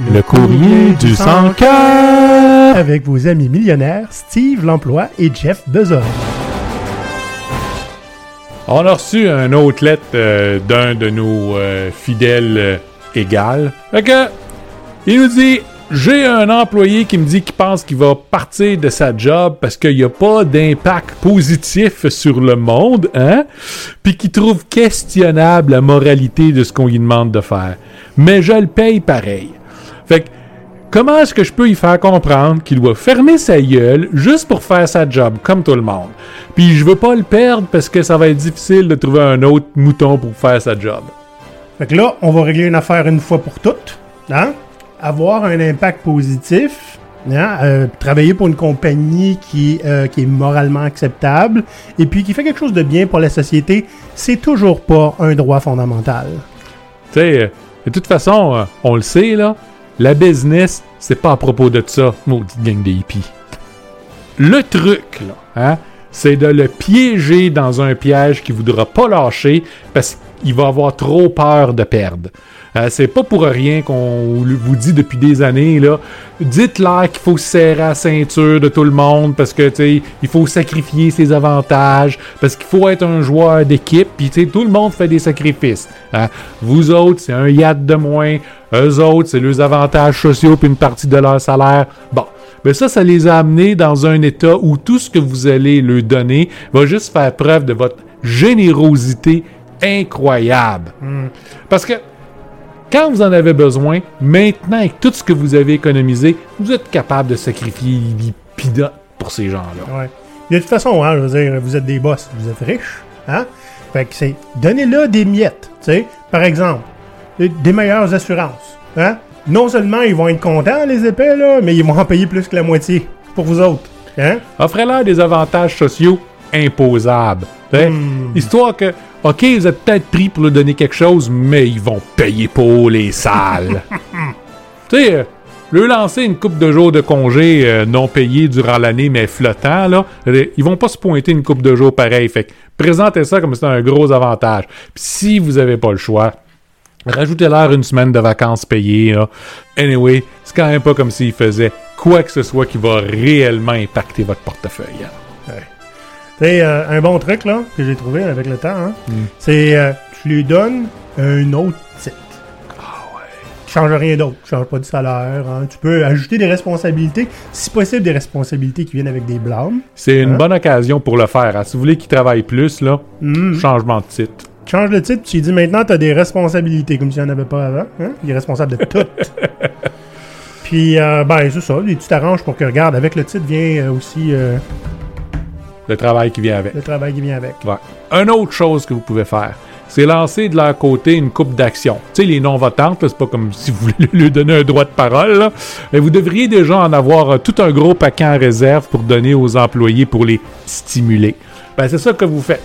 Le courrier du sans cœur. Avec vos amis millionnaires, Steve l'emploi et Jeff Bezos. On a reçu une autre lettre euh, d'un de nos euh, fidèles euh, égales. Fait que, il nous dit J'ai un employé qui me dit qu'il pense qu'il va partir de sa job parce qu'il n'y a pas d'impact positif sur le monde, hein? Puis qu'il trouve questionnable la moralité de ce qu'on lui demande de faire. Mais je le paye pareil. Fait que, comment est-ce que je peux y faire comprendre qu'il doit fermer sa gueule juste pour faire sa job, comme tout le monde? Puis je veux pas le perdre parce que ça va être difficile de trouver un autre mouton pour faire sa job. Fait que là, on va régler une affaire une fois pour toutes. Hein? Avoir un impact positif. hein, euh, travailler pour une compagnie qui, euh, qui est moralement acceptable et puis qui fait quelque chose de bien pour la société, c'est toujours pas un droit fondamental. Tu sais, euh, de toute façon, on le sait, là, la business, c'est pas à propos de ça, maudite gang de hippies. Le truc, là, hein, c'est de le piéger dans un piège qu'il voudra pas lâcher parce qu'il va avoir trop peur de perdre. Euh, c'est pas pour rien qu'on vous dit depuis des années, là. Dites-leur qu'il faut serrer la ceinture de tout le monde parce que, tu il faut sacrifier ses avantages, parce qu'il faut être un joueur d'équipe, puis, tu tout le monde fait des sacrifices. hein. Vous autres, c'est un yacht de moins. Eux autres, c'est leurs avantages sociaux puis une partie de leur salaire. Bon. Mais ça, ça les a amenés dans un état où tout ce que vous allez leur donner va juste faire preuve de votre générosité incroyable. Parce que quand vous en avez besoin, maintenant, avec tout ce que vous avez économisé, vous êtes capable de sacrifier les pour ces gens-là. Ouais. De toute façon, hein, je veux dire, vous êtes des boss, vous êtes riches, hein? Fait que c'est donnez-le des miettes, tu sais. Par exemple, des meilleures assurances, hein? Non seulement ils vont être contents les épais là, mais ils vont en payer plus que la moitié pour vous autres, hein? Offrez-leur des avantages sociaux imposables. Hmm. Histoire que, OK, vous êtes peut-être pris pour leur donner quelque chose, mais ils vont payer pour les salles. tu sais, euh, leur lancer une coupe de jours de congé euh, non payés durant l'année, mais flottant, là, euh, ils vont pas se pointer une coupe de jours pareil. Fait que présentez ça comme si c'était un gros avantage. Puis si vous avez pas le choix, Rajoutez-leur une semaine de vacances payées. là. Anyway, c'est quand même pas comme s'ils faisaient quoi que ce soit qui va réellement impacter votre portefeuille. hein. Tu sais, euh, un bon truc là que j'ai trouvé avec le temps, hein, Hmm. c'est euh, tu lui donnes un autre titre. Ah ouais. Tu changes rien d'autre, tu changes pas de salaire, hein. tu peux ajouter des responsabilités, si possible des responsabilités qui viennent avec des blâmes. C'est une Hein? bonne occasion pour le faire. hein. Si vous voulez qu'ils travaillent plus, là, Hmm. changement de titre. change le titre, tu dis maintenant tu as des responsabilités comme s'il n'y en avait pas avant. Hein? Il est responsable de tout. Puis, euh, ben, c'est ça. Et tu t'arranges pour que, regarde, avec le titre vient euh, aussi euh, Le travail qui vient avec. le travail qui vient avec. Ouais. Une autre chose que vous pouvez faire, c'est lancer de leur côté une coupe d'actions. Tu sais, les non-votantes, c'est pas comme si vous voulez lui donner un droit de parole, là. mais vous devriez déjà en avoir euh, tout un gros paquet en réserve pour donner aux employés pour les stimuler. Ben, c'est ça que vous faites.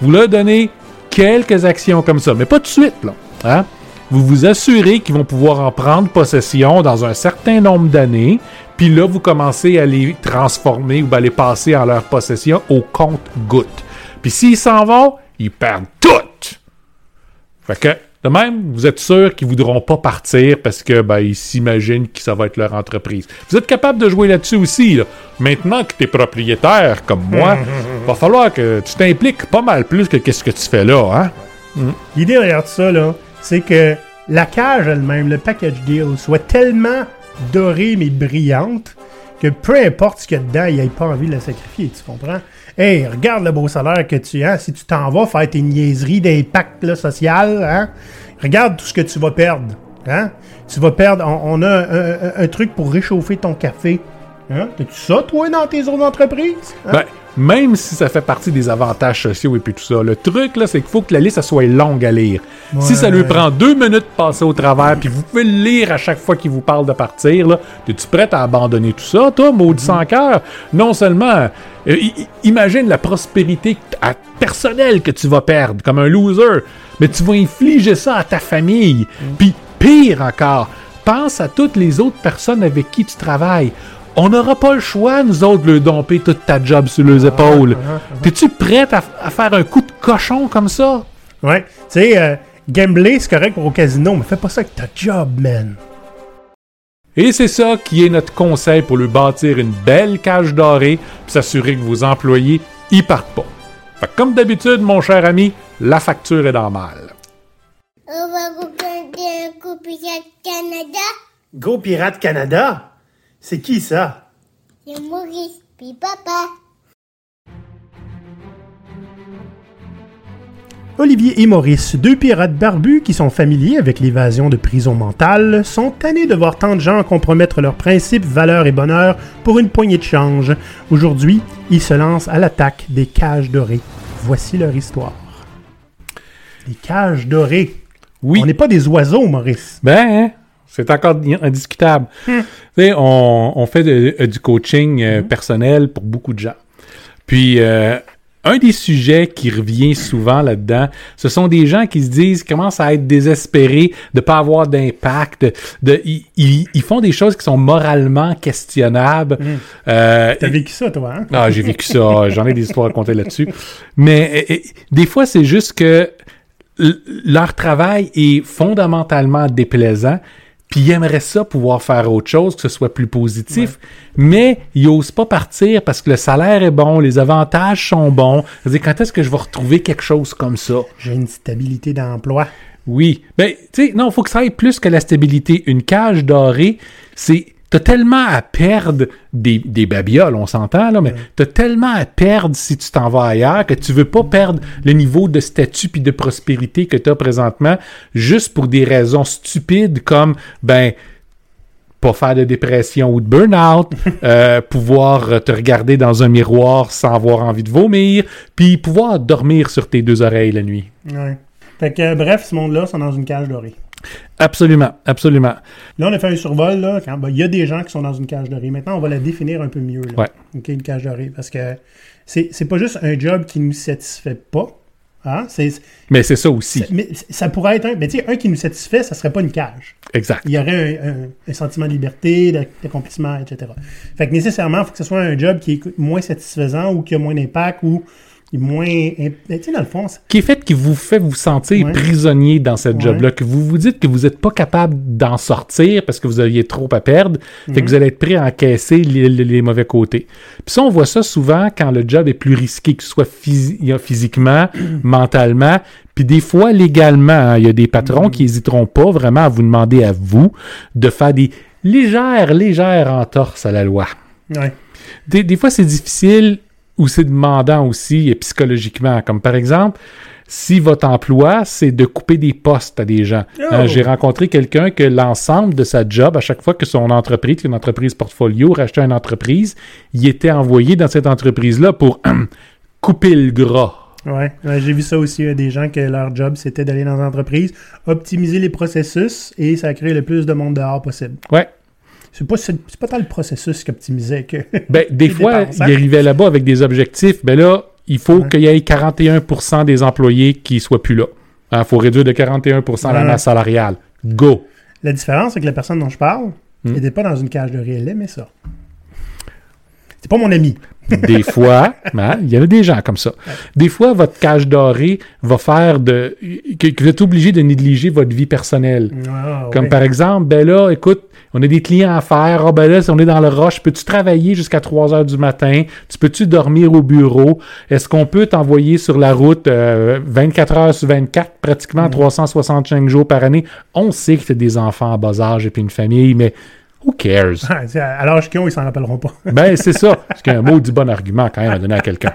Vous leur donnez quelques actions comme ça, mais pas tout de suite, là. Hein? Vous vous assurez qu'ils vont pouvoir en prendre possession dans un certain nombre d'années, puis là, vous commencez à les transformer ou à les passer en leur possession au compte-goutte. Puis s'ils s'en vont, ils perdent tout. Fait que, de même, vous êtes sûr qu'ils voudront pas partir parce que ben, ils s'imaginent que ça va être leur entreprise. Vous êtes capable de jouer là-dessus aussi. là. Maintenant que tu es propriétaire comme moi, va falloir que tu t'impliques pas mal plus que qu'est-ce que tu fais là, hein? L'idée derrière tout ça, là, c'est que la cage elle-même, le package deal, soit tellement dorée mais brillante que peu importe ce qu'il y a dedans, il n'ait pas envie de la sacrifier, tu comprends? Hey, regarde le beau salaire que tu as. Si tu t'en vas faire tes niaiseries d'impact social, hein? regarde tout ce que tu vas perdre. Hein? Tu vas perdre. On, a un truc pour réchauffer ton café. Hein? T'as-tu ça, toi, dans tes autres entreprises? Hein? Ben, même si ça fait partie des avantages sociaux et puis tout ça, le truc, là, c'est qu'il faut que la liste elle soit longue à lire. Si ça lui prend deux minutes de passer au travers, puis vous pouvez le lire à chaque fois qu'il vous parle de partir, là, es-tu prêt à abandonner tout ça, toi, maudit sans cœur? Non seulement, euh, imagine la prospérité personnelle que tu vas perdre, comme un loser, mais tu vas infliger ça à ta famille. Puis, pire encore, pense à toutes les autres personnes avec qui tu travailles. On n'aura pas le choix, nous autres, de leur domper toute ta job sur leurs épaules. T'es-tu prête à, à faire un coup de cochon comme ça? Ouais. Tu sais, euh, gambler, c'est correct pour au casino, mais fais pas ça avec ta job, man. Et c'est ça qui est notre conseil pour lui bâtir une belle cage dorée, puis s'assurer que vos employés y partent pas. Fait que comme d'habitude, mon cher ami, la facture est dans le mal. On va regarder un coup Pirate Canada. Go Pirate Canada? C'est qui ça? C'est Maurice, puis papa. Olivier et Maurice, deux pirates barbus qui sont familiers avec l'évasion de prison mentale, sont tannés de voir tant de gens compromettre leurs principes, valeurs et bonheur pour une poignée de change. Aujourd'hui, ils se lancent à l'attaque des cages dorées. Voici leur histoire. Les cages dorées. Oui. On n'est pas des oiseaux, Maurice. Ben, hein, c'est encore di- indiscutable. Sais, on, on fait de- euh, du coaching euh, personnel pour beaucoup de gens. Puis, euh, un des sujets qui revient souvent là-dedans, ce sont des gens qui se disent, commencent à être désespérés de pas avoir d'impact. De, ils, font des choses qui sont moralement questionnables. Euh, T'as vécu ça, toi, hein? ah, j'ai vécu ça. J'en ai des histoires à compter là-dessus. Mais des fois, c'est juste que leur travail est fondamentalement déplaisant. Puis ils aimeraient ça pouvoir faire autre chose, que ce soit plus positif, mais ils osent pas partir parce que le salaire est bon, les avantages sont bons. Dire, quand est-ce que je vais retrouver quelque chose comme ça? J'ai une stabilité d'emploi. Oui. Ben, tu sais, non, il faut que ça aille plus que la stabilité. Une cage dorée, c'est. T'as tellement à perdre des, des babioles, on s'entend, là, mais t'as tellement à perdre si tu t'en vas ailleurs que tu veux pas perdre le niveau de statut puis de prospérité que t'as présentement juste pour des raisons stupides comme, ben, pas faire de dépression ou de burn-out, euh, pouvoir te regarder dans un miroir sans avoir envie de vomir, puis pouvoir dormir sur tes deux oreilles la nuit. Ouais. Fait que, bref, ce monde-là sont dans une cage dorée. Absolument, absolument. Là, on a fait un survol, là. quand- ben, Il y a des gens qui sont dans une cage dorée. Maintenant, on va la définir un peu mieux, là. Ouais. OK, une cage dorée. Parce que c'est c'est pas juste un job qui nous satisfait pas. Hein? C'est, Mais c'est ça aussi. mais ça pourrait être un. Mais tu sais, un qui nous satisfait, ça serait pas une cage. Exact. Il y aurait un, un- un sentiment de liberté, d'ac- d'accomplissement, etc. Fait que nécessairement, il faut que ce soit un job qui est moins satisfaisant ou qui a moins d'impact ou moins. imp- Tu sais, dans le fond, Qui est fait qui vous fait vous sentir Ouais. prisonnier dans cette Ouais. job-là, que vous vous dites que vous n'êtes pas capable d'en sortir parce que vous aviez trop à perdre, fait Mhm. que vous allez être prêt à encaisser les, les- les mauvais côtés. Puis ça, on voit ça souvent quand le job est plus risqué, que ce soit physi- physiquement, mentalement, puis des fois légalement. hein. Il y a des patrons qui n'hésiteront pas vraiment à vous demander à vous de faire des légères, légères entorses à la loi. ouais. Des, des fois, c'est difficile ou c'est demandant aussi euh, psychologiquement. Comme par exemple, si votre emploi, c'est de couper des postes à des gens. Oh! Hein, J'ai rencontré quelqu'un que l'ensemble de sa job, à chaque fois que son entreprise, une entreprise portfolio, rachetait une entreprise, il était envoyé dans cette entreprise-là pour couper le gras. Ouais, j'ai vu ça aussi, euh, des gens que leur job c'était d'aller dans l'entreprise, optimiser les processus et ça crée le plus de monde dehors possible. Ouais. C'est pas, c'est pas tant le processus qui optimisait que. Ben, des fois, il arrivait là-bas avec des objectifs. Ben là, il faut Ouais. qu'il y ait 41% des employés qui soient plus là. Il faut réduire de 41% la Ouais. masse salariale. Go! La différence, c'est que la personne dont je parle Hmm. n'était pas dans une cage de elle aimait ça. C'est pas mon ami. Des fois, hein, il y en a des gens comme ça. Des fois, votre cage dorée va faire de que, que vous êtes obligé de négliger votre vie personnelle. Ah, Comme par exemple, ben là, écoute, on a des clients à faire. Ah ben là, si on est dans le rush, peux-tu travailler jusqu'à 3 heures du matin? Tu peux-tu dormir au bureau? Est-ce qu'on peut t'envoyer sur la route euh, 24 heures sur 24, pratiquement 365 jours par année? On sait que c'est des enfants en bas âge et puis une famille, mais who cares? Ah, à l'âge qu'ils ont, ils s'en rappelleront pas. Ben, c'est ça. C'est un mot du bon argument quand même à donner à quelqu'un.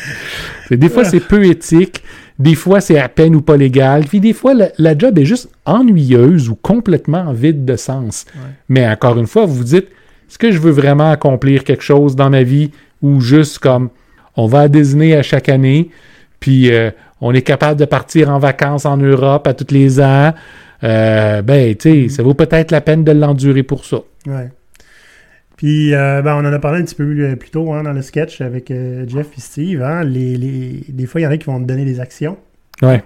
Des fois, c'est peu éthique. Des fois, c'est à peine ou pas légal. Puis des fois, la, la job est juste ennuyeuse ou complètement vide de sens. Mais encore une fois, vous vous dites, est-ce que je veux vraiment accomplir quelque chose dans ma vie ou juste comme, on va à Disney à chaque année, puis euh, on est capable de partir en vacances en Europe à tous les ans. Euh, ben, tu sais, ça vaut peut-être la peine de l'endurer pour ça. Ouais. Puis, euh, ben, on en a parlé un petit peu euh, plus tôt hein, dans le sketch avec euh, Jeff et Steve. Hein, les, les- des fois, il y en a qui vont te donner des actions. Ouais.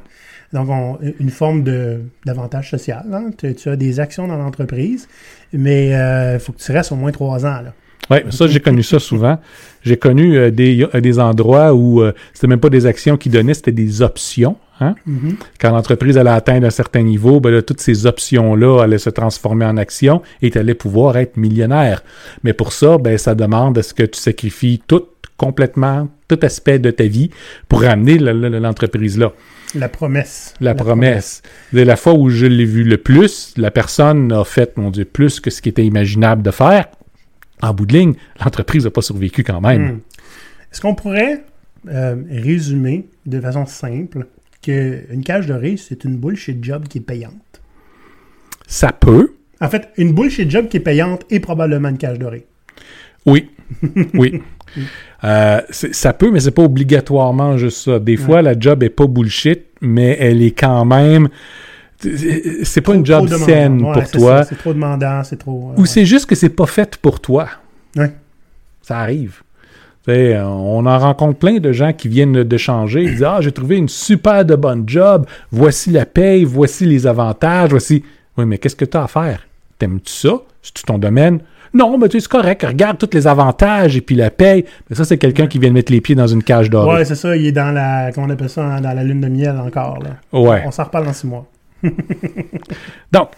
Donc, on- une forme de d'avantage social. hein. Tu, tu as des actions dans l'entreprise, mais il faut que tu restes au moins trois ans. Là. Oui, ça, j'ai connu ça souvent. J'ai connu euh, des, des endroits où euh, c'était même pas des actions qui donnaient, c'était des options. Hein? Mhm. Quand l'entreprise allait atteindre un certain niveau, ben là, toutes ces options-là allaient se transformer en actions et tu allais pouvoir être millionnaire. Mais pour ça, ben, ça demande à ce que tu sacrifies tout, complètement, tout aspect de ta vie pour le- l'entreprise là. La promesse. La, promesse. C'est la fois où je l'ai vu le plus, la personne a fait, mon Dieu, plus que ce qui était imaginable de faire. En bout de ligne, l'entreprise n'a pas survécu quand même. Hmm. Est-ce qu'on pourrait euh, résumer de façon simple qu'une cage dorée, c'est une bullshit job qui est payante? Ça peut, En fait, une bullshit job qui est payante est probablement une cage dorée. Oui, oui. Euh, ça peut, mais c'est pas obligatoirement juste ça. Des fois, la job est pas bullshit, mais elle est quand même. C'est pas une job saine Ouais, pour toi. C'est trop demandant, c'est trop. euh, Ou c'est juste que c'est pas fait pour toi. Ouais. Ça arrive. Sais, on en rencontre plein de gens qui viennent de changer. Ils disent Ah, j'ai trouvé une super de bonne job. Voici la paye, voici les avantages, voici. Oui, mais qu'est-ce que tu as à faire? T'aimes-tu ça? C'est-tu ton domaine? Non, mais tu sais, c'est correct. Regarde tous les avantages et puis la paye. Mais ça, c'est quelqu'un qui vient de mettre les pieds dans une cage d'or. Ouais, c'est ça, il est dans la. Comment on appelle ça hein, Dans la lune de miel encore. Là. Ouais. On s'en reparle dans six mois. Donc,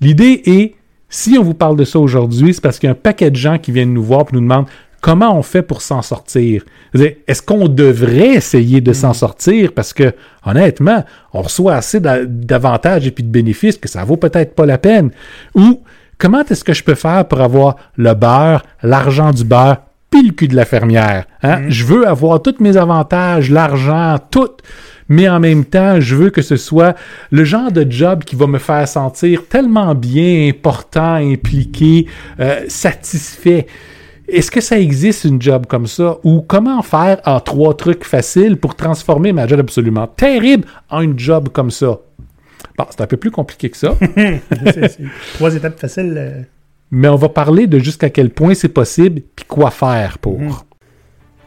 l'idée est, si on vous parle de ça aujourd'hui, c'est parce qu'il y a un paquet de gens qui viennent nous voir et nous demandent comment on fait pour s'en sortir? Est-ce qu'on devrait essayer de s'en sortir? Parce que, honnêtement, on reçoit assez d'a- d'avantages et puis de bénéfices que ça vaut peut-être pas la peine. Ou, comment est-ce que je peux faire pour avoir le beurre, l'argent du beurre, puis le cul de la fermière? hein? Je veux avoir tous mes avantages, l'argent, tout mais en même temps, je veux que ce soit le genre de job qui va me faire sentir tellement bien, important, impliqué, euh, satisfait. Est-ce que ça existe une job comme ça? Ou comment faire en trois trucs faciles pour transformer ma job absolument terrible en une job comme ça? Bon, c'est un peu plus compliqué que ça, C'est- c'est Trois étapes faciles. euh, mais on va parler de jusqu'à quel point c'est possible puis quoi faire pour.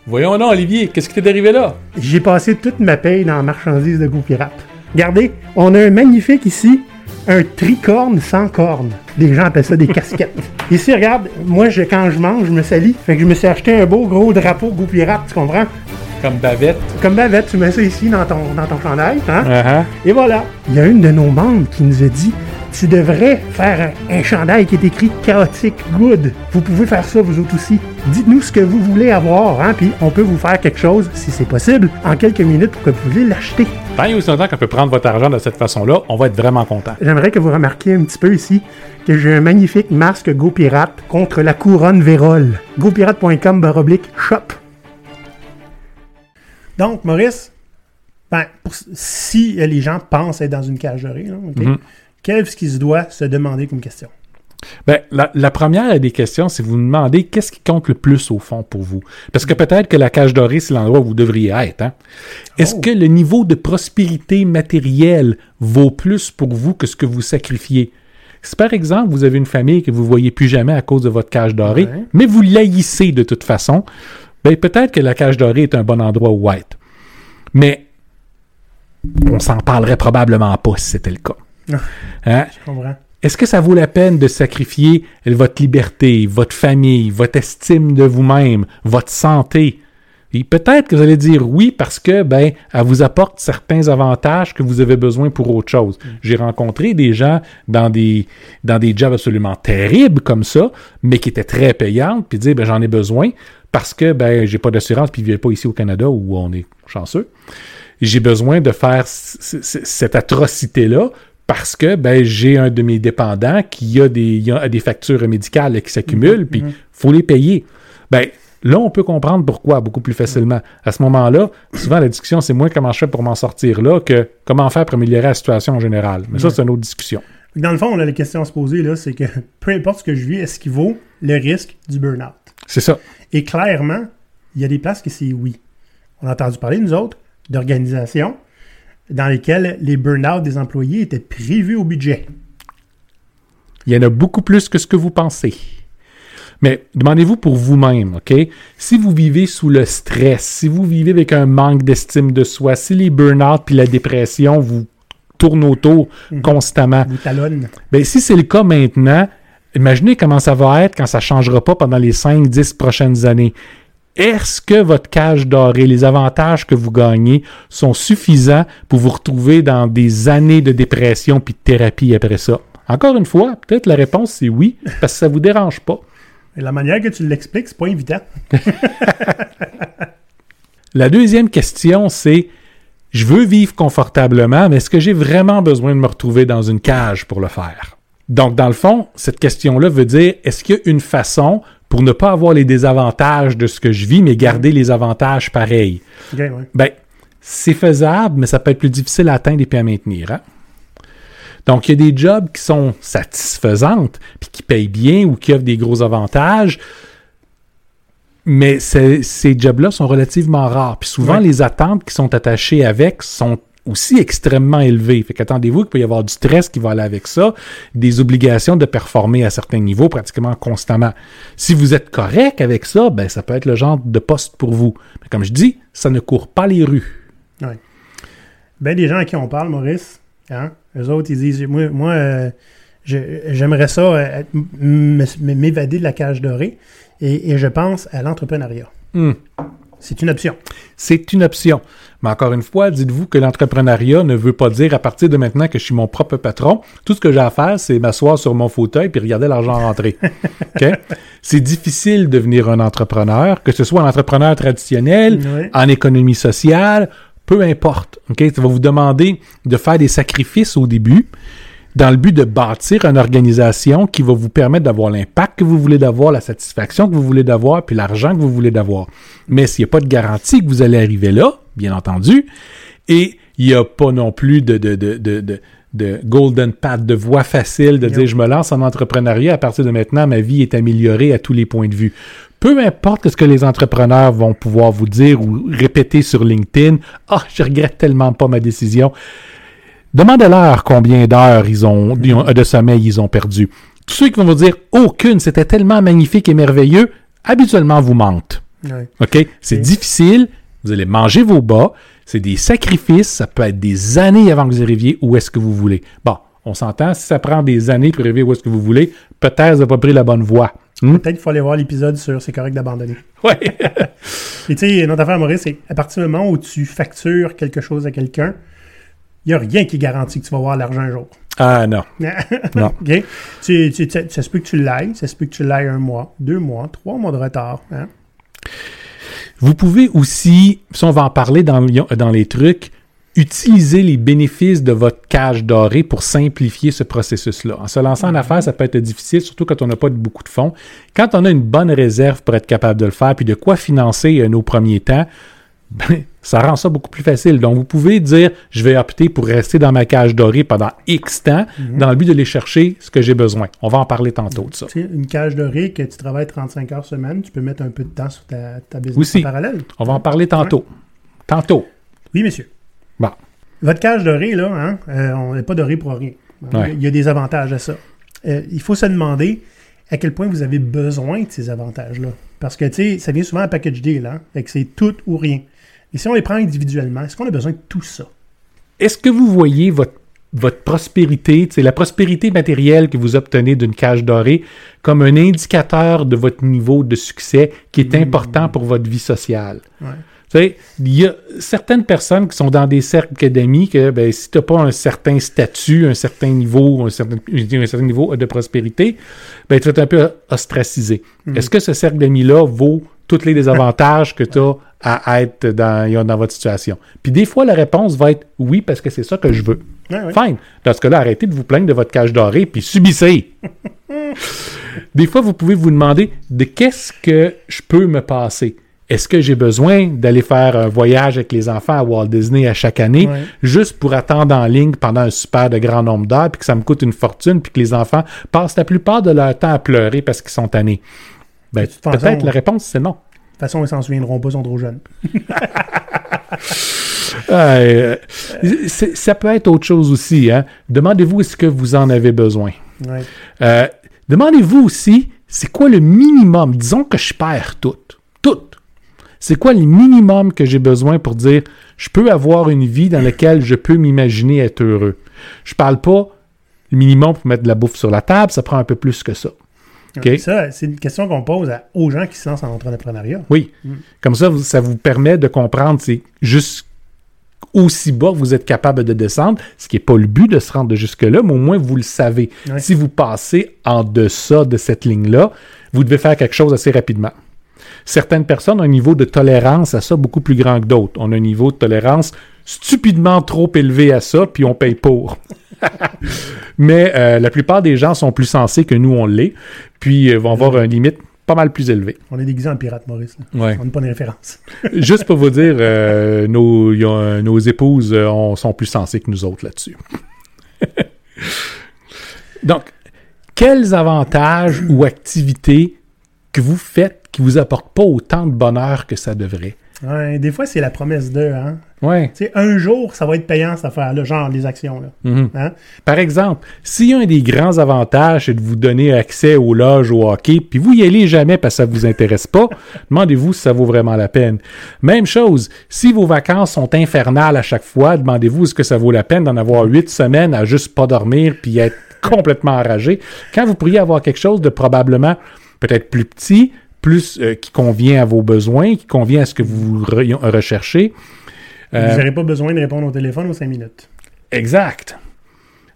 Voyons non, Olivier, qu'est-ce qui t'est arrivé là? J'ai passé toute ma paye dans la marchandise de goût pirate. Regardez, on a un magnifique ici, un tricorne sans corne. Les gens appellent ça des casquettes. Ici, regarde, moi, je, quand je mange, je me salis. Fait que je me suis acheté un beau gros drapeau goût pirate, tu comprends? Comme bavette. Comme Bavette, tu mets ça ici dans ton, dans ton chandail, hein? Uh-huh. Et voilà. Il y a une de nos membres qui nous a dit Tu devrais faire un, un chandail qui est écrit chaotique good. Vous pouvez faire ça vous autres aussi. Dites-nous ce que vous voulez avoir, hein, puis on peut vous faire quelque chose, si c'est possible, en quelques minutes pour que vous puissiez l'acheter. Tant et aussi longtemps qu'on peut prendre votre argent de cette façon-là, on va être vraiment content. J'aimerais que vous remarquiez un petit peu ici que j'ai un magnifique masque Go Pirate contre la couronne Vérole. GoPirate.com baroblique shop. Donc, Maurice, ben, pour- si les gens pensent être dans une cage dorée, là, ok, Mhm. Qu'est-ce qu'ils se doivent se demander comme question? Ben, la, la première des questions, c'est vous demandez qu'est-ce qui compte le plus au fond pour vous. Parce que peut-être que la cage dorée, c'est l'endroit où vous devriez être. Hein? Est-ce Oh. que le niveau de prospérité matérielle vaut plus pour vous que ce que vous sacrifiez? Si par exemple, vous avez une famille que vous voyez plus jamais à cause de votre cage dorée, Ouais. mais vous l'haïssez de toute façon, ben peut-être que la cage dorée est un bon endroit où être. Mais on s'en parlerait probablement pas si c'était le cas. Hein? Je comprends. Est-ce que ça vaut la peine de sacrifier votre liberté, votre famille, votre estime de vous-même, votre santé? Et peut-être que vous allez dire oui parce que ben elle vous apporte certains avantages que vous avez besoin pour autre chose. J'ai rencontré des gens dans des dans des jobs absolument terribles comme ça, mais qui étaient très payantes, puis dire ben j'en ai besoin parce que ben j'ai pas d'assurance puis je pas ici au Canada où on est chanceux. J'ai besoin de faire cette atrocité là parce que ben j'ai un de mes dépendants qui a des il a des factures médicales qui s'accumulent puis faut les payer. Ben là on peut comprendre pourquoi beaucoup plus facilement. À ce moment-là, souvent la discussion c'est moins comment je fais pour m'en sortir là que comment faire pour améliorer la situation en général. Mais ça c'est une autre discussion. Dans le fond, là, la question à se poser, là, c'est que peu importe ce que je vis, est-ce qu'il vaut le risque du burn-out? C'est ça. Et clairement, il y a des places que c'est oui. On a entendu parler, nous autres, d'organisations dans lesquelles les burn-out des employés étaient prévus au budget. Il y en a beaucoup plus que ce que vous pensez. Mais demandez-vous pour vous-même, OK? Si vous vivez sous le stress, si vous vivez avec un manque d'estime de soi, si les burn-out puis la dépression vous tournent autour constamment, Vous talonnent. ben si c'est le cas maintenant, imaginez comment ça va être quand ça changera pas pendant les 5-10 prochaines années. Est-ce que votre cage dorée, les avantages que vous gagnez sont suffisants pour vous retrouver dans des années de dépression puis de thérapie après ça? Encore une fois, peut-être la réponse c'est oui, parce que ça vous dérange pas. Et la manière que tu l'expliques, c'est pas évident. La deuxième question, c'est je veux vivre confortablement, mais est-ce que j'ai vraiment besoin de me retrouver dans une cage pour le faire? Donc, dans le fond, cette question-là veut dire est-ce qu'il y a une façon pour ne pas avoir les désavantages de ce que je vis, mais garder les avantages pareils? Ouais. Ben, c'est faisable, mais ça peut être plus difficile à atteindre et puis à maintenir. hein? Donc, il y a des jobs qui sont satisfaisantes, puis qui payent bien ou qui offrent des gros avantages, mais ces jobs-là sont relativement rares. Puis souvent, Ouais. les attentes qui sont attachées avec sont aussi extrêmement élevées. Fait qu'attendez-vous qu'il peut y avoir du stress qui va aller avec ça, des obligations de performer à certains niveaux pratiquement constamment. Si vous êtes correct avec ça, ben ça peut être le genre de poste pour vous. Mais comme je dis, ça ne court pas les rues. Ben, des gens à qui on parle, Maurice, hein, eux autres, ils disent, moi, moi euh, j'aimerais ça euh, m'évader de la cage dorée et, et je pense à l'entrepreneuriat. Hmm. C'est une option. C'est une option. Mais encore une fois, dites-vous que l'entrepreneuriat ne veut pas dire à partir de maintenant que je suis mon propre patron. Tout ce que j'ai à faire, c'est m'asseoir sur mon fauteuil puis regarder l'argent rentrer. OK? C'est difficile de devenir un entrepreneur, que ce soit un entrepreneur traditionnel, en économie sociale, peu importe. OK? Ça va vous demander de faire des sacrifices au début dans le but de bâtir une organisation qui va vous permettre d'avoir l'impact que vous voulez d'avoir, la satisfaction que vous voulez d'avoir, puis l'argent que vous voulez d'avoir. Mais s'il n'y a pas de garantie que vous allez arriver là, bien entendu, et il n'y a pas non plus de, de, de, de, de, de golden path, de voie facile de Yep. dire je me lance en entrepreneuriat, à partir de maintenant, ma vie est améliorée à tous les points de vue. Peu importe ce que les entrepreneurs vont pouvoir vous dire ou répéter sur LinkedIn, ah, je regrette tellement pas ma décision. Demandez-leur combien d'heures ils ont, de sommeil ils ont perdu. Tous ceux qui vont vous dire aucune, c'était tellement magnifique et merveilleux, habituellement vous mentent. Ouais. OK? C'est difficile. Vous allez manger vos bas. C'est des sacrifices. Ça peut être des années avant que vous arriviez où est-ce que vous voulez. Bon, on s'entend. Si ça prend des années pour arriver où est-ce que vous voulez, peut-être vous n'avez pas pris la bonne voie. Hmm? Peut-être qu'il faut aller voir l'épisode sur C'est correct d'abandonner. Ouais. Et tu sais, notre affaire, Maurice, c'est à partir du moment où tu factures quelque chose à quelqu'un, il n'y a rien qui garantit que tu vas voir l'argent un jour. ah non. Non. OK? Tu, tu- ça se peut que tu l'ailles, ça se peut que tu l'ailles un mois, deux mois, trois mois de retard. hein? Vous pouvez aussi, si on va en parler dans, dans les trucs, utiliser les bénéfices de votre cage dorée pour simplifier ce processus-là. En se lançant en affaires, ça peut être difficile, surtout quand on n'a pas beaucoup de fonds. Quand on a une bonne réserve pour être capable de le faire, puis de quoi financer euh, nos premiers temps, ben, ça rend ça beaucoup plus facile. Donc, vous pouvez dire, je vais opter pour rester dans ma cage dorée pendant X temps, dans le but de aller chercher ce que j'ai besoin. On va en parler tantôt de ça. Tu sais, une cage dorée que tu travailles 35 heures semaine, tu peux mettre un peu de temps sur ta, ta business Aussi. en parallèle. On va en parler tantôt. Tantôt. Oui, monsieur. Bon. Votre cage dorée, là, hein, euh, on n'est pas doré pour rien. Ouais. Il y a des avantages à ça. Euh, il faut se demander à quel point vous avez besoin de ces avantages-là. Parce que, tu sais, ça vient souvent en package deal, hein? Fait que c'est tout ou rien. Et si on les prend individuellement, est-ce qu'on a besoin de tout ça? Est-ce que vous voyez votre, votre prospérité, c'est la prospérité matérielle que vous obtenez d'une cage dorée, comme un indicateur de votre niveau de succès qui est important pour votre vie sociale? Ouais. Il y a certaines personnes qui sont dans des cercles d'amis que ben, si tu n'as pas un certain statut, un certain niveau, un certain, un niveau de prospérité, ben, tu vas être un peu ostracisé. Est-ce que ce cercle d'amis-là vaut tous les désavantages que tu as à être dans, dans votre situation? Puis des fois, la réponse va être oui, parce que c'est ça que je veux. Ouais, ouais. Fine. Dans ce cas-là, arrêtez de vous plaindre de votre cage dorée, puis subissez. Des fois, vous pouvez vous demander de qu'est-ce que je peux me passer? Est-ce que j'ai besoin d'aller faire un voyage avec les enfants à Walt Disney à chaque année, Ouais. juste pour attendre en ligne pendant un super de grand nombre d'heures, puis que ça me coûte une fortune, puis que les enfants passent la plupart de leur temps à pleurer parce qu'ils sont tannés? Ben, peut-être la réponse, c'est non. De toute façon, ils s'en souviendront pas, ils sont trop jeunes. Euh, ça peut être autre chose aussi. Hein? Demandez-vous est-ce que vous en avez besoin. Ouais. Euh, Demandez-vous aussi, c'est quoi le minimum? Disons que je perds tout. Tout. C'est quoi le minimum que j'ai besoin pour dire je peux avoir une vie dans laquelle je peux m'imaginer être heureux? Je parle pas le minimum pour mettre de la bouffe sur la table, ça prend un peu plus que ça. Ça, c'est une question qu'on pose à- aux gens qui se lancent en entrepreneuriat. Oui. Comme ça, ça vous permet de comprendre c'est juste aussi bas que vous êtes capable de descendre, ce qui n'est pas le but de se rendre jusque-là, mais au moins vous le savez. Ouais. Si vous passez en deçà de cette ligne-là, vous devez faire quelque chose assez rapidement. Certaines personnes ont un niveau de tolérance à ça beaucoup plus grand que d'autres. On a un niveau de tolérance stupidement trop élevé à ça, puis on paye pour. Mais euh, la plupart des gens sont plus sensés que nous, on l'est, puis euh, vont avoir une limite pas mal plus élevée. On est déguisé en pirate, Maurice. Ouais. On n'a pas de référence. Juste pour vous dire, euh, nos, a- nos épouses euh, on- sont plus sensées que nous autres là-dessus. Donc, quels avantages ou activités que vous faites qui vous apportent pas autant de bonheur que ça devrait? Ouais, des fois, c'est la promesse de, hein. Ouais. Tu sais, un jour, ça va être payant, cette affaire-là, genre les actions, là. Mhm. Hein? Par exemple, si un des grands avantages c'est de vous donner accès aux loges au hockey, puis vous y allez jamais parce que ça vous intéresse pas, demandez-vous si ça vaut vraiment la peine. Même chose, si vos vacances sont infernales à chaque fois, demandez-vous est-ce que ça vaut la peine d'en avoir huit semaines à juste pas dormir puis être complètement enragé, quand vous pourriez avoir quelque chose de probablement peut-être plus petit, plus euh, qui convient à vos besoins, qui convient à ce que vous re- recherchez. Euh, Vous n'aurez pas besoin de répondre au téléphone aux cinq minutes. Exact.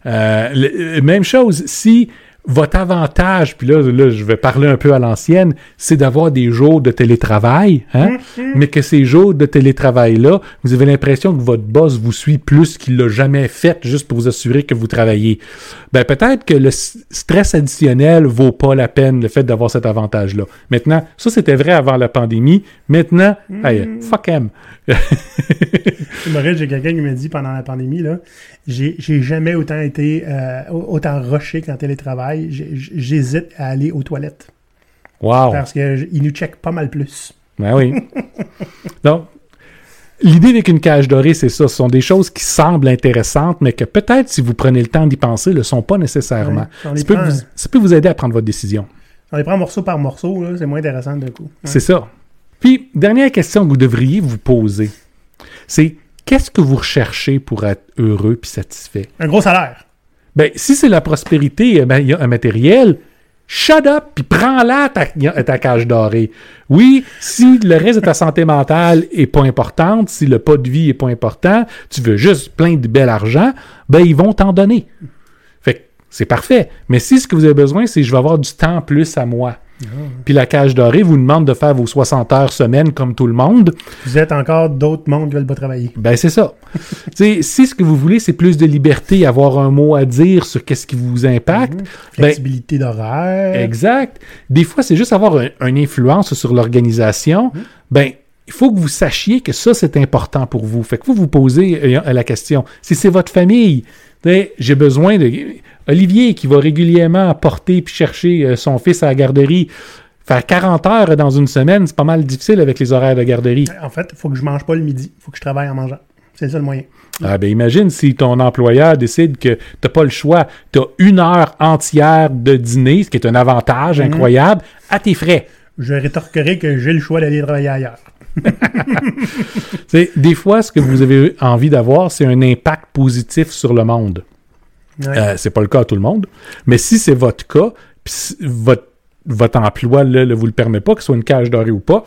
Euh, le- même chose, si votre avantage, puis là, là, je vais parler un peu à l'ancienne, c'est d'avoir des jours de télétravail, hein, mais que ces jours de télétravail-là, vous avez l'impression que votre boss vous suit plus qu'il l'a jamais fait juste pour vous assurer que vous travaillez. Ben, peut-être que le stress additionnel vaut pas la peine, le fait d'avoir cet avantage-là. Maintenant, ça, c'était vrai avant la pandémie. Maintenant, hey, fuck him. J'ai quelqu'un qui me dit pendant la pandémie, là, j'ai j'ai jamais autant été, euh, autant rushé qu'en télétravail. J'hésite à aller aux toilettes. Wow. Parce qu'ils nous checkent pas mal plus. Ben oui. Donc, l'idée avec une cage dorée, c'est ça. Ce sont des choses qui semblent intéressantes, mais que peut-être, si vous prenez le temps d'y penser, ne le sont pas nécessairement. Ouais, ça, peut prend- vous, ça peut vous aider à prendre votre décision. On les prend morceau par morceau, c'est moins intéressant d'un coup. Ouais. C'est ça. Puis, dernière question que vous devriez vous poser, c'est qu'est-ce que vous recherchez pour être heureux puis satisfait? Un gros salaire. Ben, si c'est la prospérité euh, ben, il y a un matériel, shut up, puis prends-la ta, ta cage dorée. Oui, si le reste de ta santé mentale est pas importante, si le pas de vie est pas important, tu veux juste plein de bel argent, ben ils vont t'en donner. Fait c'est parfait. Mais si ce que vous avez besoin, c'est je vais avoir du temps plus à moi. Puis la cage dorée vous demande de faire vos 60 heures semaine comme tout le monde. Vous êtes encore d'autres mondes qui veulent pas travailler. Ben, c'est ça. Si ce que vous voulez, c'est plus de liberté, avoir un mot à dire sur qu'est-ce qui vous impacte, ben, Flexibilité d'horaire. exact. Des fois, c'est juste avoir un- une influence sur l'organisation. Ben, il faut que vous sachiez que ça, c'est important pour vous. Fait que vous vous posez euh, la question, si c'est votre famille, j'ai besoin de... Olivier qui va régulièrement porter puis chercher euh, son fils à la garderie, faire 40 heures dans une semaine, c'est pas mal difficile avec les horaires de garderie. En fait, il faut que je mange pas le midi. Il faut que je travaille en mangeant. C'est ça le moyen. Ah ben imagine si ton employeur décide que t'as pas le choix, t'as une heure entière de dîner, ce qui est un avantage incroyable, à tes frais. Je rétorquerai que j'ai le choix d'aller travailler ailleurs. C'est des fois ce que vous avez envie d'avoir, c'est un impact positif sur le monde. Ouais. Euh, c'est pas le cas à tout le monde, mais si c'est votre cas, puis votre votre emploi ne vous le permet pas, que ce soit une cage dorée ou pas,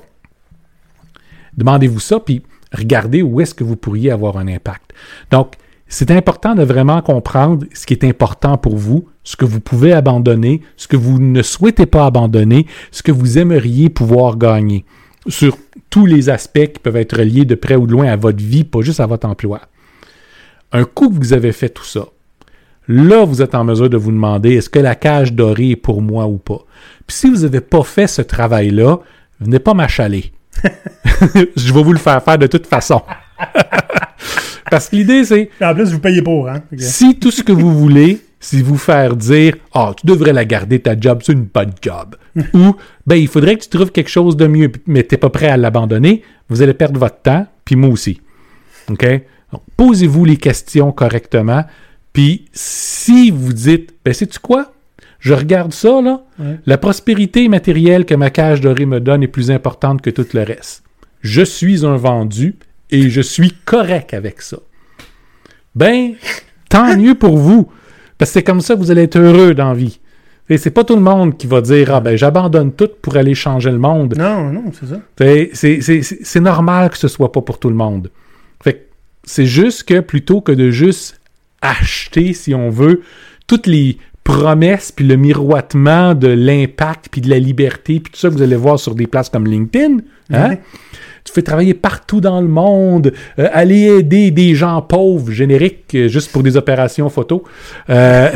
demandez-vous ça, puis regardez où est-ce que vous pourriez avoir un impact. Donc, c'est important de vraiment comprendre ce qui est important pour vous, ce que vous pouvez abandonner, ce que vous ne souhaitez pas abandonner, ce que vous aimeriez pouvoir gagner sur tous les aspects qui peuvent être liés de près ou de loin à votre vie, pas juste à votre emploi. Un coup que vous avez fait tout ça, là, vous êtes en mesure de vous demander est-ce que la cage dorée est pour moi ou pas? Puis si vous n'avez pas fait ce travail-là, venez pas m'achaler. Je vais vous le faire faire de toute façon. Parce que l'idée, c'est En plus, vous payez pour, hein? Si tout ce que vous voulez, c'est vous faire dire Ah, tu devrais la garder ta job, c'est une bonne job. Ou ben il faudrait que tu trouves quelque chose de mieux, mais tu n'es pas prêt à l'abandonner, vous allez perdre votre temps, puis moi aussi. OK? Donc, posez-vous les questions correctement. Puis si vous dites Ben sais-tu quoi? Je regarde ça, là. Ouais. La prospérité matérielle que ma cage dorée me donne est plus importante que tout le reste. Je suis un vendu et je suis correct avec ça. Ben, tant mieux pour vous. Parce que c'est comme ça que vous allez être heureux dans la vie. Et c'est pas tout le monde qui va dire Ah ben j'abandonne tout pour aller changer le monde. Non, non, c'est ça. C'est c'est- c'est- c'est normal que ce soit pas pour tout le monde. Fait que c'est juste que plutôt que de juste acheter, si on veut, toutes les promesses puis le miroitement de l'impact puis de la liberté puis tout ça que vous allez voir sur des places comme LinkedIn, hein? Ouais. Tu fais travailler partout dans le monde, euh, aller aider des gens pauvres, génériques, euh, juste pour des opérations photo. Euh,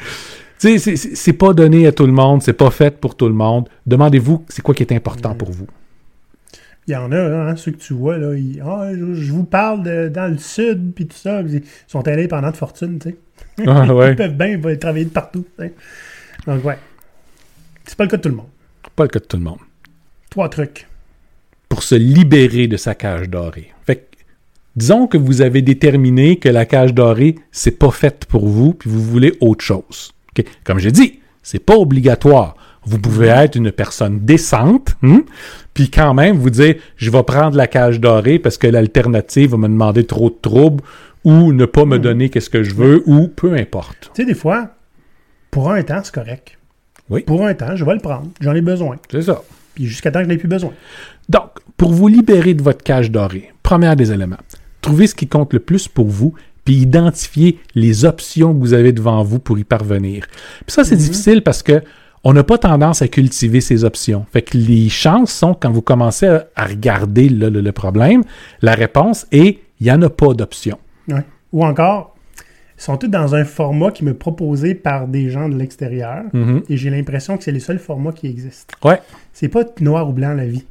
c'est pas donné à tout le monde, c'est pas fait pour tout le monde. Demandez-vous, c'est quoi qui est important pour vous? Il y en a, hein, ceux que tu vois, là, ils- Ah, je, je vous parle de, dans le sud, puis tout ça. Ils sont allés pendant de fortune, tu sais. Ah, ouais. Ils peuvent bien ils travailler de partout. Donc, ouais. C'est pas le cas de tout le monde. Pas le cas de tout le monde. Trois trucs. Pour se libérer de sa cage dorée. Fait que, disons que vous avez déterminé que la cage dorée, c'est pas faite pour vous, puis vous voulez autre chose. Comme j'ai dit, c'est pas obligatoire. Vous pouvez être une personne décente, hein, puis quand même vous dire, je vais prendre la cage dorée parce que l'alternative va me demander trop de troubles, ou ne pas me donner qu'est-ce que je veux, ou peu importe. Tu sais, des fois, pour un temps, c'est correct. Oui. Pour un temps, je vais le prendre. J'en ai besoin. C'est ça. Puis jusqu'à temps que je n'ai plus besoin. Donc, pour vous libérer de votre cage dorée, premier des éléments, trouvez ce qui compte le plus pour vous, puis identifiez les options que vous avez devant vous pour y parvenir. Puis ça, c'est difficile parce que on n'a pas tendance à cultiver ces options. Fait que les chances sont, quand vous commencez à, à regarder le, le- le problème, la réponse est il n'y en a pas d'option. Ouais. Ou encore, ils sont tous dans un format qui me proposé par des gens de l'extérieur. Mhm. Et j'ai l'impression que c'est les seuls formats qui existent. Ouais. C'est pas noir ou blanc la vie.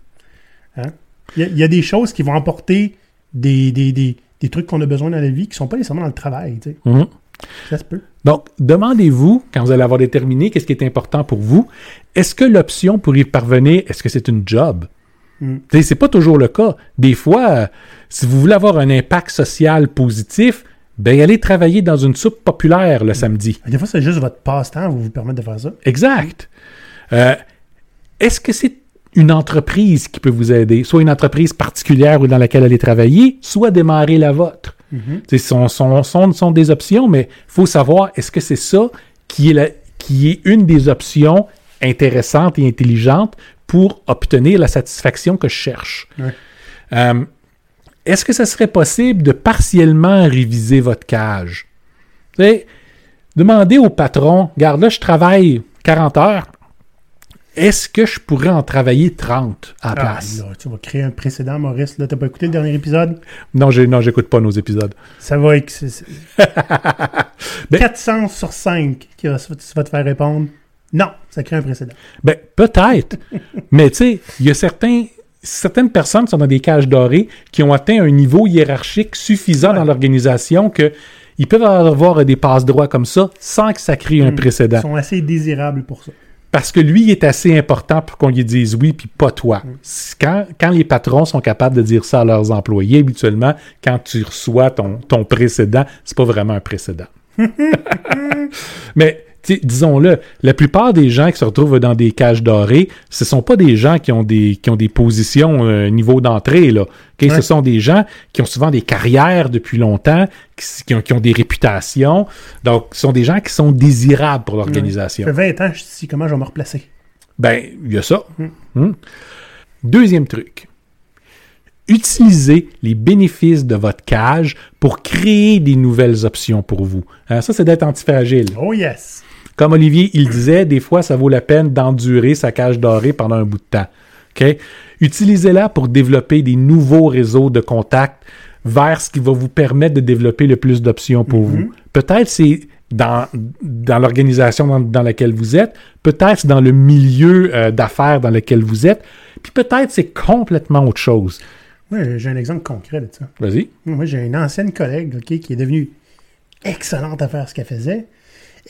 Hein? Il y, a- il y a des choses qui vont apporter des, des, des, des trucs qu'on a besoin dans la vie qui sont pas nécessairement dans le travail. tu sais. Mhm. Ça se peut. Donc, demandez-vous, quand vous allez avoir déterminé qu'est-ce qui est important pour vous, est-ce que l'option pour y parvenir, est-ce que c'est une job? Mm. Sais, C'est pas toujours le cas. Des fois, euh, si vous voulez avoir un impact social positif, ben allez travailler dans une soupe populaire le samedi. Des fois, c'est juste votre passe-temps vous vous permettre de faire ça. Exact. Euh, est-ce que c'est une entreprise qui peut vous aider, soit une entreprise particulière ou dans laquelle aller travailler, soit démarrer la vôtre? Mhm. Ce sont, sont, sont, sont des options, mais il faut savoir, est-ce que c'est ça qui est, la- qui est une des options intéressantes et intelligentes pour obtenir la satisfaction que je cherche? Euh, est-ce que ça serait possible de partiellement réviser votre cage? Demandez au patron, regarde là, je travaille 40 heures. Est-ce que je pourrais en travailler 30 à la Ah, là, tu vas créer un précédent, Maurice. Là, t'as pas écouté le dernier épisode? Non, j'ai, non, j'écoute pas nos épisodes. Ça va être... c'est- c'est- Ben- 400 sur 5 qui va, te faire répondre. Non, ça crée un précédent. Ben, peut-être. Mais tu sais, il y a certains, certaines personnes qui sont dans des cages dorées qui ont atteint un niveau hiérarchique suffisant Ouais. dans l'organisation que ils peuvent avoir des passe-droits comme ça sans que ça crée un Mm. précédent. Ils sont assez désirables pour ça. Parce que lui il est assez important pour qu'on lui dise oui, puis pas toi. C'est Quand, quand les patrons sont capables de dire ça à leurs employés, habituellement, quand tu reçois ton, ton précédent, c'est pas vraiment un précédent. Mais disons-le, la plupart des gens qui se retrouvent dans des cages dorées, ce sont pas des gens qui ont des, qui ont des positions euh, niveau d'entrée. Là. Ouais. Ce sont des gens qui ont souvent des carrières depuis longtemps, qui, qui ont, qui ont des réputations. Donc, ce sont des gens qui sont désirables pour l'organisation. Ça fait 20 ans je suis ici, comment je vais me replacer? Ben, il y a ça. Mm. Hmm. Deuxième truc. Utilisez les bénéfices de votre cage pour créer des nouvelles options pour vous. Hein, ça, c'est d'être antifragile. Oh yes! Comme Olivier, il disait, des fois, ça vaut la peine d'endurer sa cage dorée pendant un bout de temps. Utilisez-la pour développer des nouveaux réseaux de contacts vers ce qui va vous permettre de développer le plus d'options pour vous. Peut-être c'est dans, dans l'organisation dans, dans laquelle vous êtes, peut-être c'est dans le milieu euh, d'affaires dans lequel vous êtes, puis peut-être c'est complètement autre chose. Ouais, j'ai un exemple concret de ça. Vas-y. Moi, j'ai une ancienne collègue qui est devenue excellente à faire ce qu'elle faisait.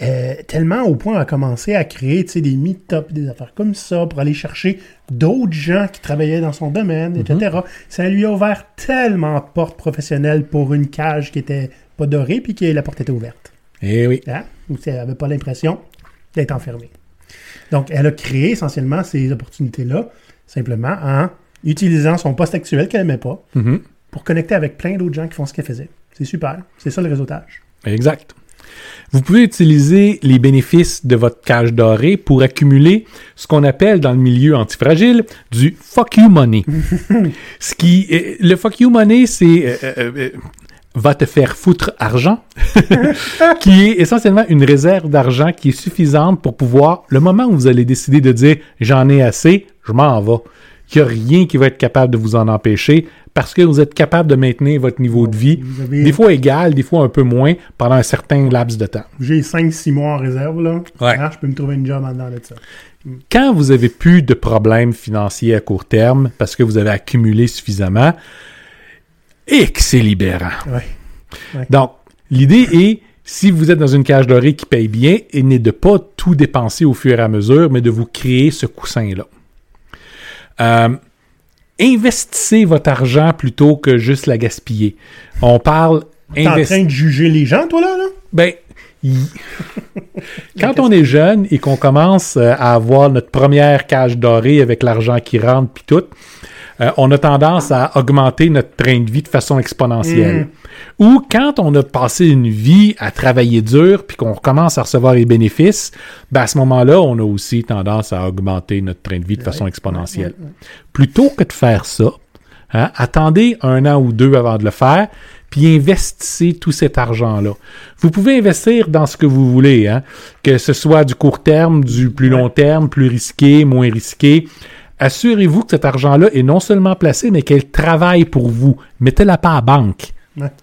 Euh, tellement au point à commencer à créer tu sais, des meet-ups, des affaires comme ça, pour aller chercher d'autres gens qui travaillaient dans son domaine, etc. Ça lui a ouvert tellement de portes professionnelles pour une cage qui était pas dorée, puis que la porte était ouverte. Eh oui. Hein? Où elle n'avait pas l'impression d'être enfermée. Donc, elle a créé essentiellement ces opportunités-là, simplement en utilisant son poste actuel qu'elle n'aimait pas, Mhm. pour connecter avec plein d'autres gens qui font ce qu'elle faisait. C'est super. C'est ça le réseautage. Exact. Vous pouvez utiliser les bénéfices de votre cage dorée pour accumuler ce qu'on appelle dans le milieu antifragile du fuck you money. ce qui, euh, le fuck you money, c'est euh, euh, euh, va te faire foutre argent, qui est essentiellement une réserve d'argent qui est suffisante pour pouvoir, le moment où vous allez décider de dire j'en ai assez, je m'en vais. Il n'y a rien qui va être capable de vous en empêcher parce que vous êtes capable de maintenir votre niveau de vie, avez- des fois égal, des fois un peu moins, pendant un certain laps de temps. J'ai 5-6 mois en réserve, là. Ouais. Hein, je peux me trouver une job en dedans de ça. Quand vous avez plus de problèmes financiers à court terme parce que vous avez accumulé suffisamment, et que c'est libérant. Ouais. Donc, l'idée est, si vous êtes dans une cage dorée qui paye bien, et n'est de pas tout dépenser au fur et à mesure, mais de vous créer ce coussin-là. Euh, investissez votre argent plutôt que juste la gaspiller. On parle T'es en train de juger les gens, toi, là? là? ben, quand on est jeune et qu'on commence euh, à avoir notre première cage dorée avec l'argent qui rentre puis tout, euh, on a tendance à augmenter notre train de vie de façon exponentielle. Ou quand on a passé une vie à travailler dur puis qu'on commence à recevoir les bénéfices, ben à ce moment-là, on a aussi tendance à augmenter notre train de vie de façon exponentielle. Plutôt que de faire ça, hein, attendez un an ou deux avant de le faire, puis investissez tout cet argent-là. Vous pouvez investir dans ce que vous voulez, hein, que ce soit du court terme, du plus long terme, plus risqué, moins risqué. Assurez-vous que cet argent-là est non seulement placé, mais qu'elle travaille pour vous. Mettez-la pas à banque.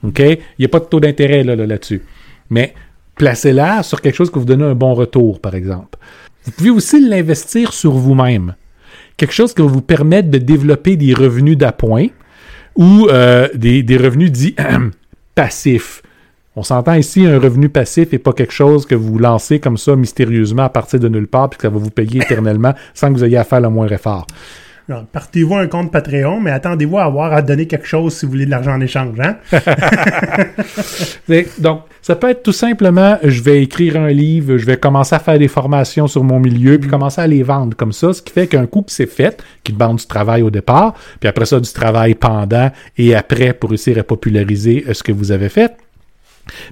OK? Il n'y a pas de taux d'intérêt là, là, là-dessus. Mais placez-la sur quelque chose qui vous donne un bon retour, par exemple. Vous pouvez aussi l'investir sur vous-même. Quelque chose qui va vous permettre de développer des revenus d'appoint ou euh, des, des revenus dits passifs. On s'entend ici, un revenu passif n'est pas quelque chose que vous lancez comme ça mystérieusement à partir de nulle part puis que ça va vous payer éternellement sans que vous ayez à faire le moindre effort. Partez-vous un compte Patreon, mais attendez-vous à avoir à donner quelque chose si vous voulez de l'argent en échange, hein? Donc, ça peut être tout simplement, je vais écrire un livre, je vais commencer à faire des formations sur mon milieu, puis commencer à les vendre comme ça, ce qui fait qu'un coup que c'est fait, qui demande du travail au départ, puis après ça, du travail pendant et après pour réussir à populariser euh, ce que vous avez fait,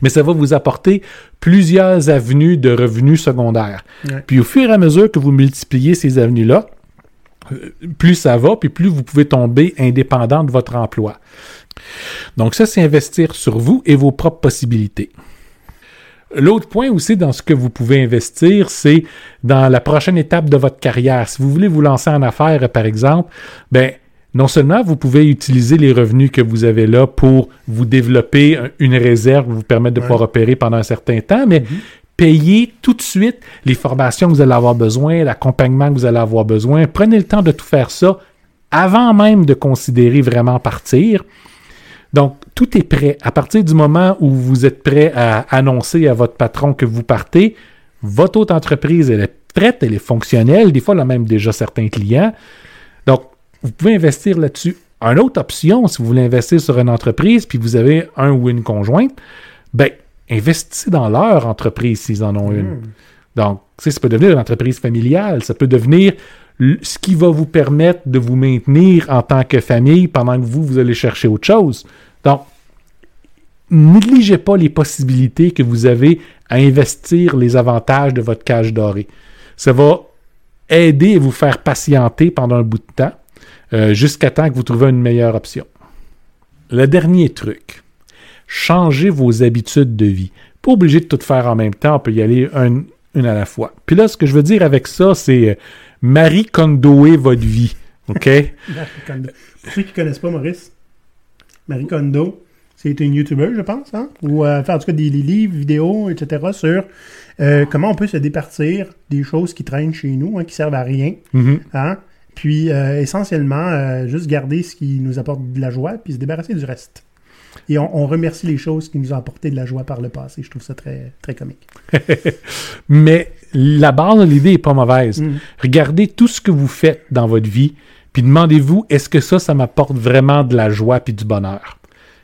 mais ça va vous apporter plusieurs avenues de revenus secondaires. Ouais. Puis au fur et à mesure que vous multipliez ces avenues-là, euh, plus ça va, puis plus vous pouvez tomber indépendant de votre emploi. Donc ça, c'est investir sur vous et vos propres possibilités. L'autre point aussi dans ce que vous pouvez investir, c'est dans la prochaine étape de votre carrière. Si vous voulez vous lancer en affaires, par exemple, ben non seulement vous pouvez utiliser les revenus que vous avez là pour vous développer un- une réserve, vous permettre de Ouais. pouvoir opérer pendant un certain temps, mais payez tout de suite les formations que vous allez avoir besoin, l'accompagnement que vous allez avoir besoin. Prenez le temps de tout faire ça avant même de considérer vraiment partir. Donc, tout est prêt. À partir du moment où vous êtes prêt à annoncer à votre patron que vous partez, votre autre entreprise, elle est prête, elle est fonctionnelle. Des fois, elle a même déjà certains clients. Donc, vous pouvez investir là-dessus. Une autre option, si vous voulez investir sur une entreprise, puis vous avez un ou une conjointe, ben, investissez dans leur entreprise s'ils en ont une. Donc, tu sais, ça peut devenir une entreprise familiale, ça peut devenir ce qui va vous permettre de vous maintenir en tant que famille pendant que vous, vous allez chercher autre chose. Donc, négligez pas les possibilités que vous avez à investir les avantages de votre cage dorée. Ça va aider à vous faire patienter pendant un bout de temps, euh, jusqu'à temps que vous trouvez une meilleure option. Le dernier truc, changez vos habitudes de vie. Pas obligé de tout faire en même temps, on peut y aller un- une à la fois. Puis là, ce que je veux dire avec ça, c'est euh, Marie Kondoé votre vie. OK? Pour ceux qui ne connaissent pas Maurice, Marie Kondo, c'est une YouTuber, je pense, hein? ou euh, fait en tout cas des, livres, vidéos, etc. sur euh, comment on peut se départir des choses qui traînent chez nous, hein, qui servent à rien. Mhm. Hein? Puis euh, essentiellement, euh, juste garder ce qui nous apporte de la joie, puis se débarrasser du reste. Et on, on remercie les choses qui nous ont apporté de la joie par le passé. Je trouve ça très, très comique. Mais la base de l'idée est pas mauvaise. Mhm. Regardez tout ce que vous faites dans votre vie, puis demandez-vous est-ce que ça, ça m'apporte vraiment de la joie puis du bonheur?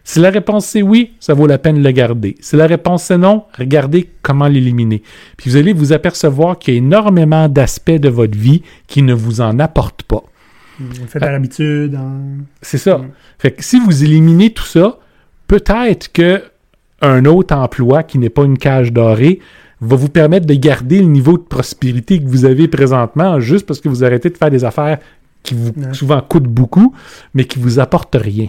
Si la réponse c'est oui, ça vaut la peine de le garder. Si la réponse c'est non, regardez comment l'éliminer. Puis vous allez vous apercevoir qu'il y a énormément d'aspects de votre vie qui ne vous en apportent pas. On le fait par habitude. hein. C'est ça. Mm. Fait que si vous éliminez tout ça, peut-être que un autre emploi qui n'est pas une cage dorée va vous permettre de garder le niveau de prospérité que vous avez présentement juste parce que vous arrêtez de faire des affaires qui vous Ouais. souvent coûtent beaucoup, mais qui vous apportent rien.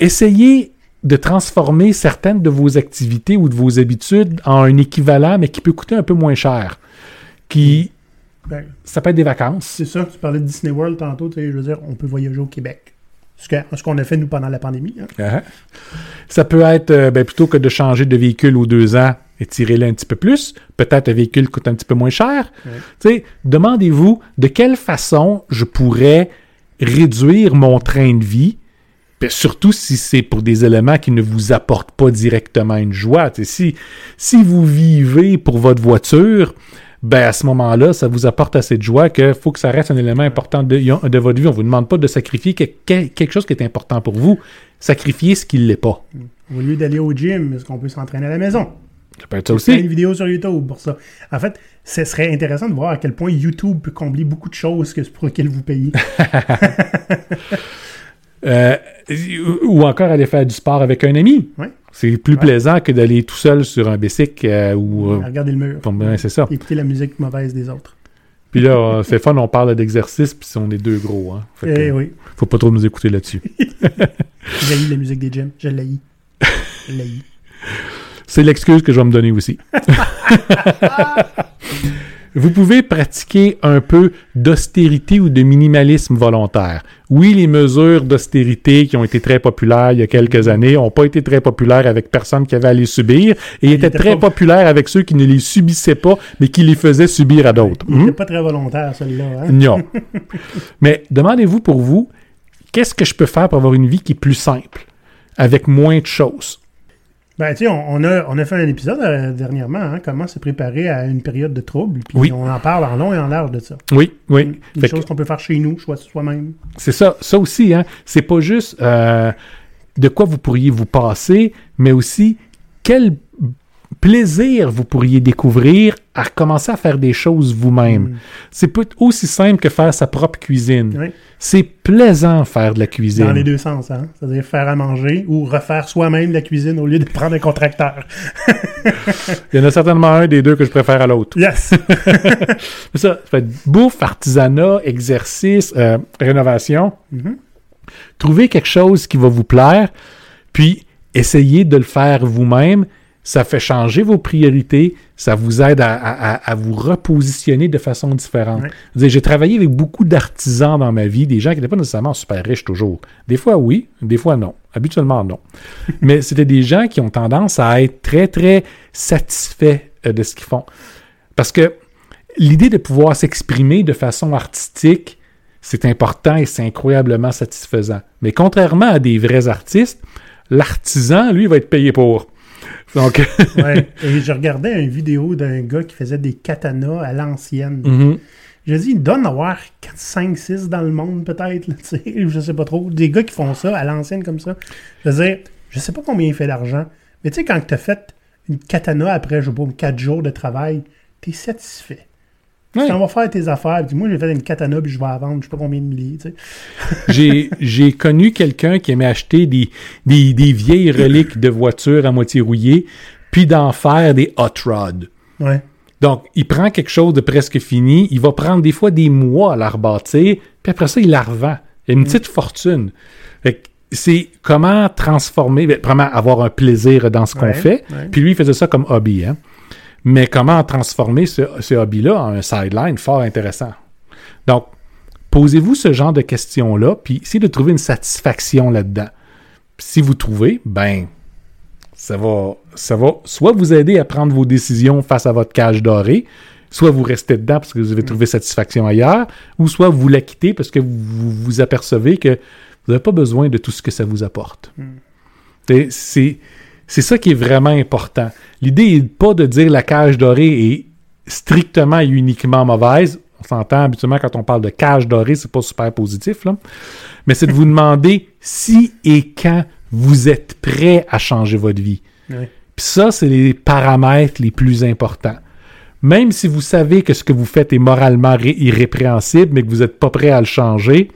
Essayez de transformer certaines de vos activités ou de vos habitudes en un équivalent, mais qui peut coûter un peu moins cher. Qui, Ben, ça peut être des vacances. c'est ça, tu parlais de Disney World tantôt, tu sais, je veux dire, on peut voyager au Québec. Ce que- ce qu'on a fait, nous, pendant la pandémie. hein. Uh-huh. Ça peut être, euh, ben, plutôt que de changer de véhicule aux deux ans, étirez-le un petit peu plus. Peut-être un véhicule coûte un petit peu moins cher. Ouais. Tu sais, demandez-vous de quelle façon je pourrais réduire mon train de vie, surtout si c'est pour des éléments qui ne vous apportent pas directement une joie. Si, si vous vivez pour votre voiture, ben à ce moment-là, ça vous apporte assez de joie qu'il faut que ça reste un élément important de, de votre vie. On ne vous demande pas de sacrifier que- que- quelque chose qui est important pour vous. Sacrifier ce qui ne l'est pas. Au lieu d'aller au gym, est-ce qu'on peut s'entraîner à la maison? Ça peut être ça aussi. une vidéo sur YouTube pour ça. En fait, ce serait intéressant de voir à quel point YouTube peut combler beaucoup de choses que pour lesquelles vous payez. Euh, ou encore aller faire du sport avec un ami. C'est plus Ouais. plaisant que d'aller tout seul sur un bicycle euh, ou. euh, Regardez le mur. ben, c'est ça. Écoutez la musique mauvaise des autres. Puis là, c'est fun, on parle d'exercice, puis on est deux gros. Hein. Fait que, Eh oui. Faut pas trop nous écouter là-dessus. J'ai la musique des gyms. Je l'ai. Je l'ai. C'est l'excuse que je vais me donner aussi. Vous pouvez pratiquer un peu d'austérité ou de minimalisme volontaire. Oui, les mesures d'austérité qui ont été très populaires il y a quelques années n'ont pas été très populaires avec personne qui avait à les subir et étaient très pas- populaires avec ceux qui ne les subissaient pas mais qui les faisaient subir à d'autres. Il Hmm? pas très volontaire, celui-là. Hein? Non. Mais demandez-vous pour vous, qu'est-ce que je peux faire pour avoir une vie qui est plus simple, avec moins de choses? Ben, tu sais, on, on a, on a fait un épisode euh, dernièrement, hein, comment se préparer à une période de trouble. Puis Oui. on en parle en long et en large de ça. Oui, oui. Une Fait chose que qu'on peut faire chez nous, soi-même. c'est ça, ça aussi, hein. C'est pas juste euh, de quoi vous pourriez vous passer, mais aussi quel plaisir vous pourriez découvrir à commencer à faire des choses vous-même. Mm. C'est aussi simple que faire sa propre cuisine. Oui. C'est plaisant faire de la cuisine. Dans les deux sens, hein. C'est-à-dire faire à manger ou refaire soi-même la cuisine au lieu de prendre un contracteur. Il y en a certainement un des deux que je préfère à l'autre. Yes! Ça, ça fait bouffe, artisanat, exercice, euh, rénovation. Mhm. Trouvez quelque chose qui va vous plaire, puis essayez de le faire vous-même. Ça fait changer vos priorités, ça vous aide à, à- à- à vous repositionner de façon différente. J'ai travaillé avec beaucoup d'artisans dans ma vie, des gens qui n'étaient pas nécessairement super riches toujours. Des fois oui, des fois non. Habituellement non. Mais c'était des gens qui ont tendance à être très, très satisfaits euh, de ce qu'ils font. Parce que l'idée de pouvoir s'exprimer de façon artistique, c'est important et c'est incroyablement satisfaisant. Mais contrairement à des vrais artistes, l'artisan, lui, va être payé pour. Donc, ouais. Et je regardais une vidéo d'un gars qui faisait des katanas à l'ancienne. mhm. J'ai dit, il doit en avoir 4, 5, 6 dans le monde, peut-être, là, tu sais, je sais pas trop. Des gars qui font ça à l'ancienne comme ça. Je veux dire, je sais pas combien il fait d'argent, mais tu sais, quand tu as fait une katana après, je sais pas, 4 jours de travail, tu es satisfait. Ouais. Tu vas faire tes affaires, puis moi, j'ai fait une katana, puis je vais la vendre, je sais pas combien de milliers, tu sais. j'ai, j'ai connu quelqu'un qui aimait acheter des, des, des vieilles reliques de voitures à moitié rouillées, puis d'en faire des hot rods. Ouais. Donc, il prend quelque chose de presque fini, il va prendre des fois des mois à la rebâtir, puis après ça, il la revend. Il y a une petite fortune. Fait que c'est comment transformer, ben, vraiment avoir un plaisir dans ce qu'on Ouais, fait. ouais. Puis lui, il faisait ça comme hobby. Hein? Mais comment transformer ce, ce hobby-là en un sideline fort intéressant? Donc, posez-vous ce genre de questions-là, puis essayez de trouver une satisfaction là-dedans. Si vous trouvez, ben, ça va, ça va soit vous aider à prendre vos décisions face à votre cage dorée, soit vous restez dedans parce que vous avez trouvé satisfaction ailleurs, ou soit vous la quittez parce que vous vous apercevez que vous n'avez pas besoin de tout ce que ça vous apporte. Et C'est c'est ça qui est vraiment important. L'idée n'est pas de dire la cage dorée est strictement et uniquement mauvaise. On s'entend habituellement quand on parle de cage dorée, c'est pas super positif, là. Mais c'est de vous demander si et quand vous êtes prêt à changer votre vie. Puis ça, c'est les paramètres les plus importants. Même si vous savez que ce que vous faites est moralement ré- irrépréhensible, mais que vous n'êtes pas prêt à le changer,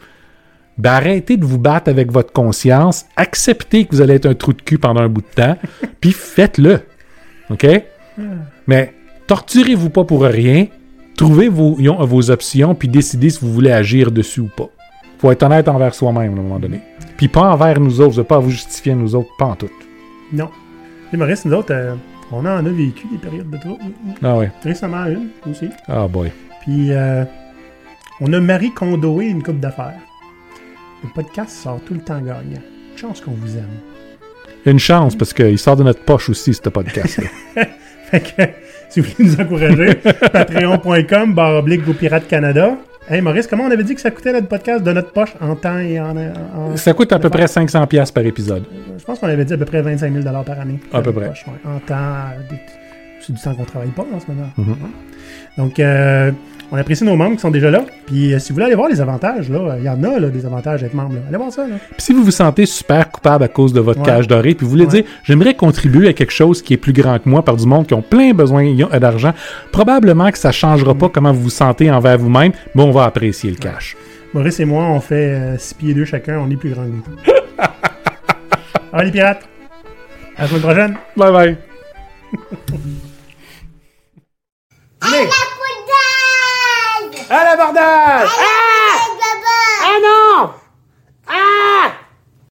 ben arrêtez de vous battre avec votre conscience, acceptez que vous allez être un trou de cul pendant un bout de temps, puis faites-le. OK? Mais torturez-vous pas pour rien, trouvez vos, vos options, puis décidez si vous voulez agir dessus ou pas. Faut être honnête envers soi-même à un moment donné. Puis pas envers nous autres, je veux pas vous justifier à nous autres, pas en tout. Non. Les Maurice, nous autres, euh, on en a vécu des périodes de trouble. Ah ouais. Récemment, une aussi. Ah boy. Puis, euh, on a Marie Condoé une coupe d'affaires. Le podcast sort tout le temps gagnant. Chance qu'on vous aime. Une chance, parce qu'il sort de notre poche aussi, ce podcast-là. Fait que, si vous voulez nous encourager, patreon.com, barre oblique vos pirates Canada. Hey Maurice, comment on avait dit que ça coûtait notre podcast de notre poche en temps et en. en- Ça coûte à peu près 500$ piastres par épisode. Je pense qu'on avait dit à peu près 25 000 par année. À peu près. poche, ouais. En temps. euh, C'est du temps qu'on travaille pas en ce moment. Mhm. Donc, euh, on apprécie nos membres qui sont déjà là. Puis, euh, si vous voulez aller voir les avantages, là, il y en a là, des avantages d'être membre. là. Allez voir ça. Là. Puis si vous vous sentez super coupable à cause de votre Ouais. cage dorée, puis vous voulez Ouais. dire, j'aimerais contribuer à quelque chose qui est plus grand que moi par du monde qui ont plein besoin d'argent, probablement que ça changera Mm. pas comment vous vous sentez envers vous-même, mais on va apprécier le cash. Maurice et moi, on fait 6 pieds 2 chacun. On est plus grands que vous. Allez, les pirates. À la semaine prochaine. Bye bye. Allez. À l'abordage Ah Ah non Ah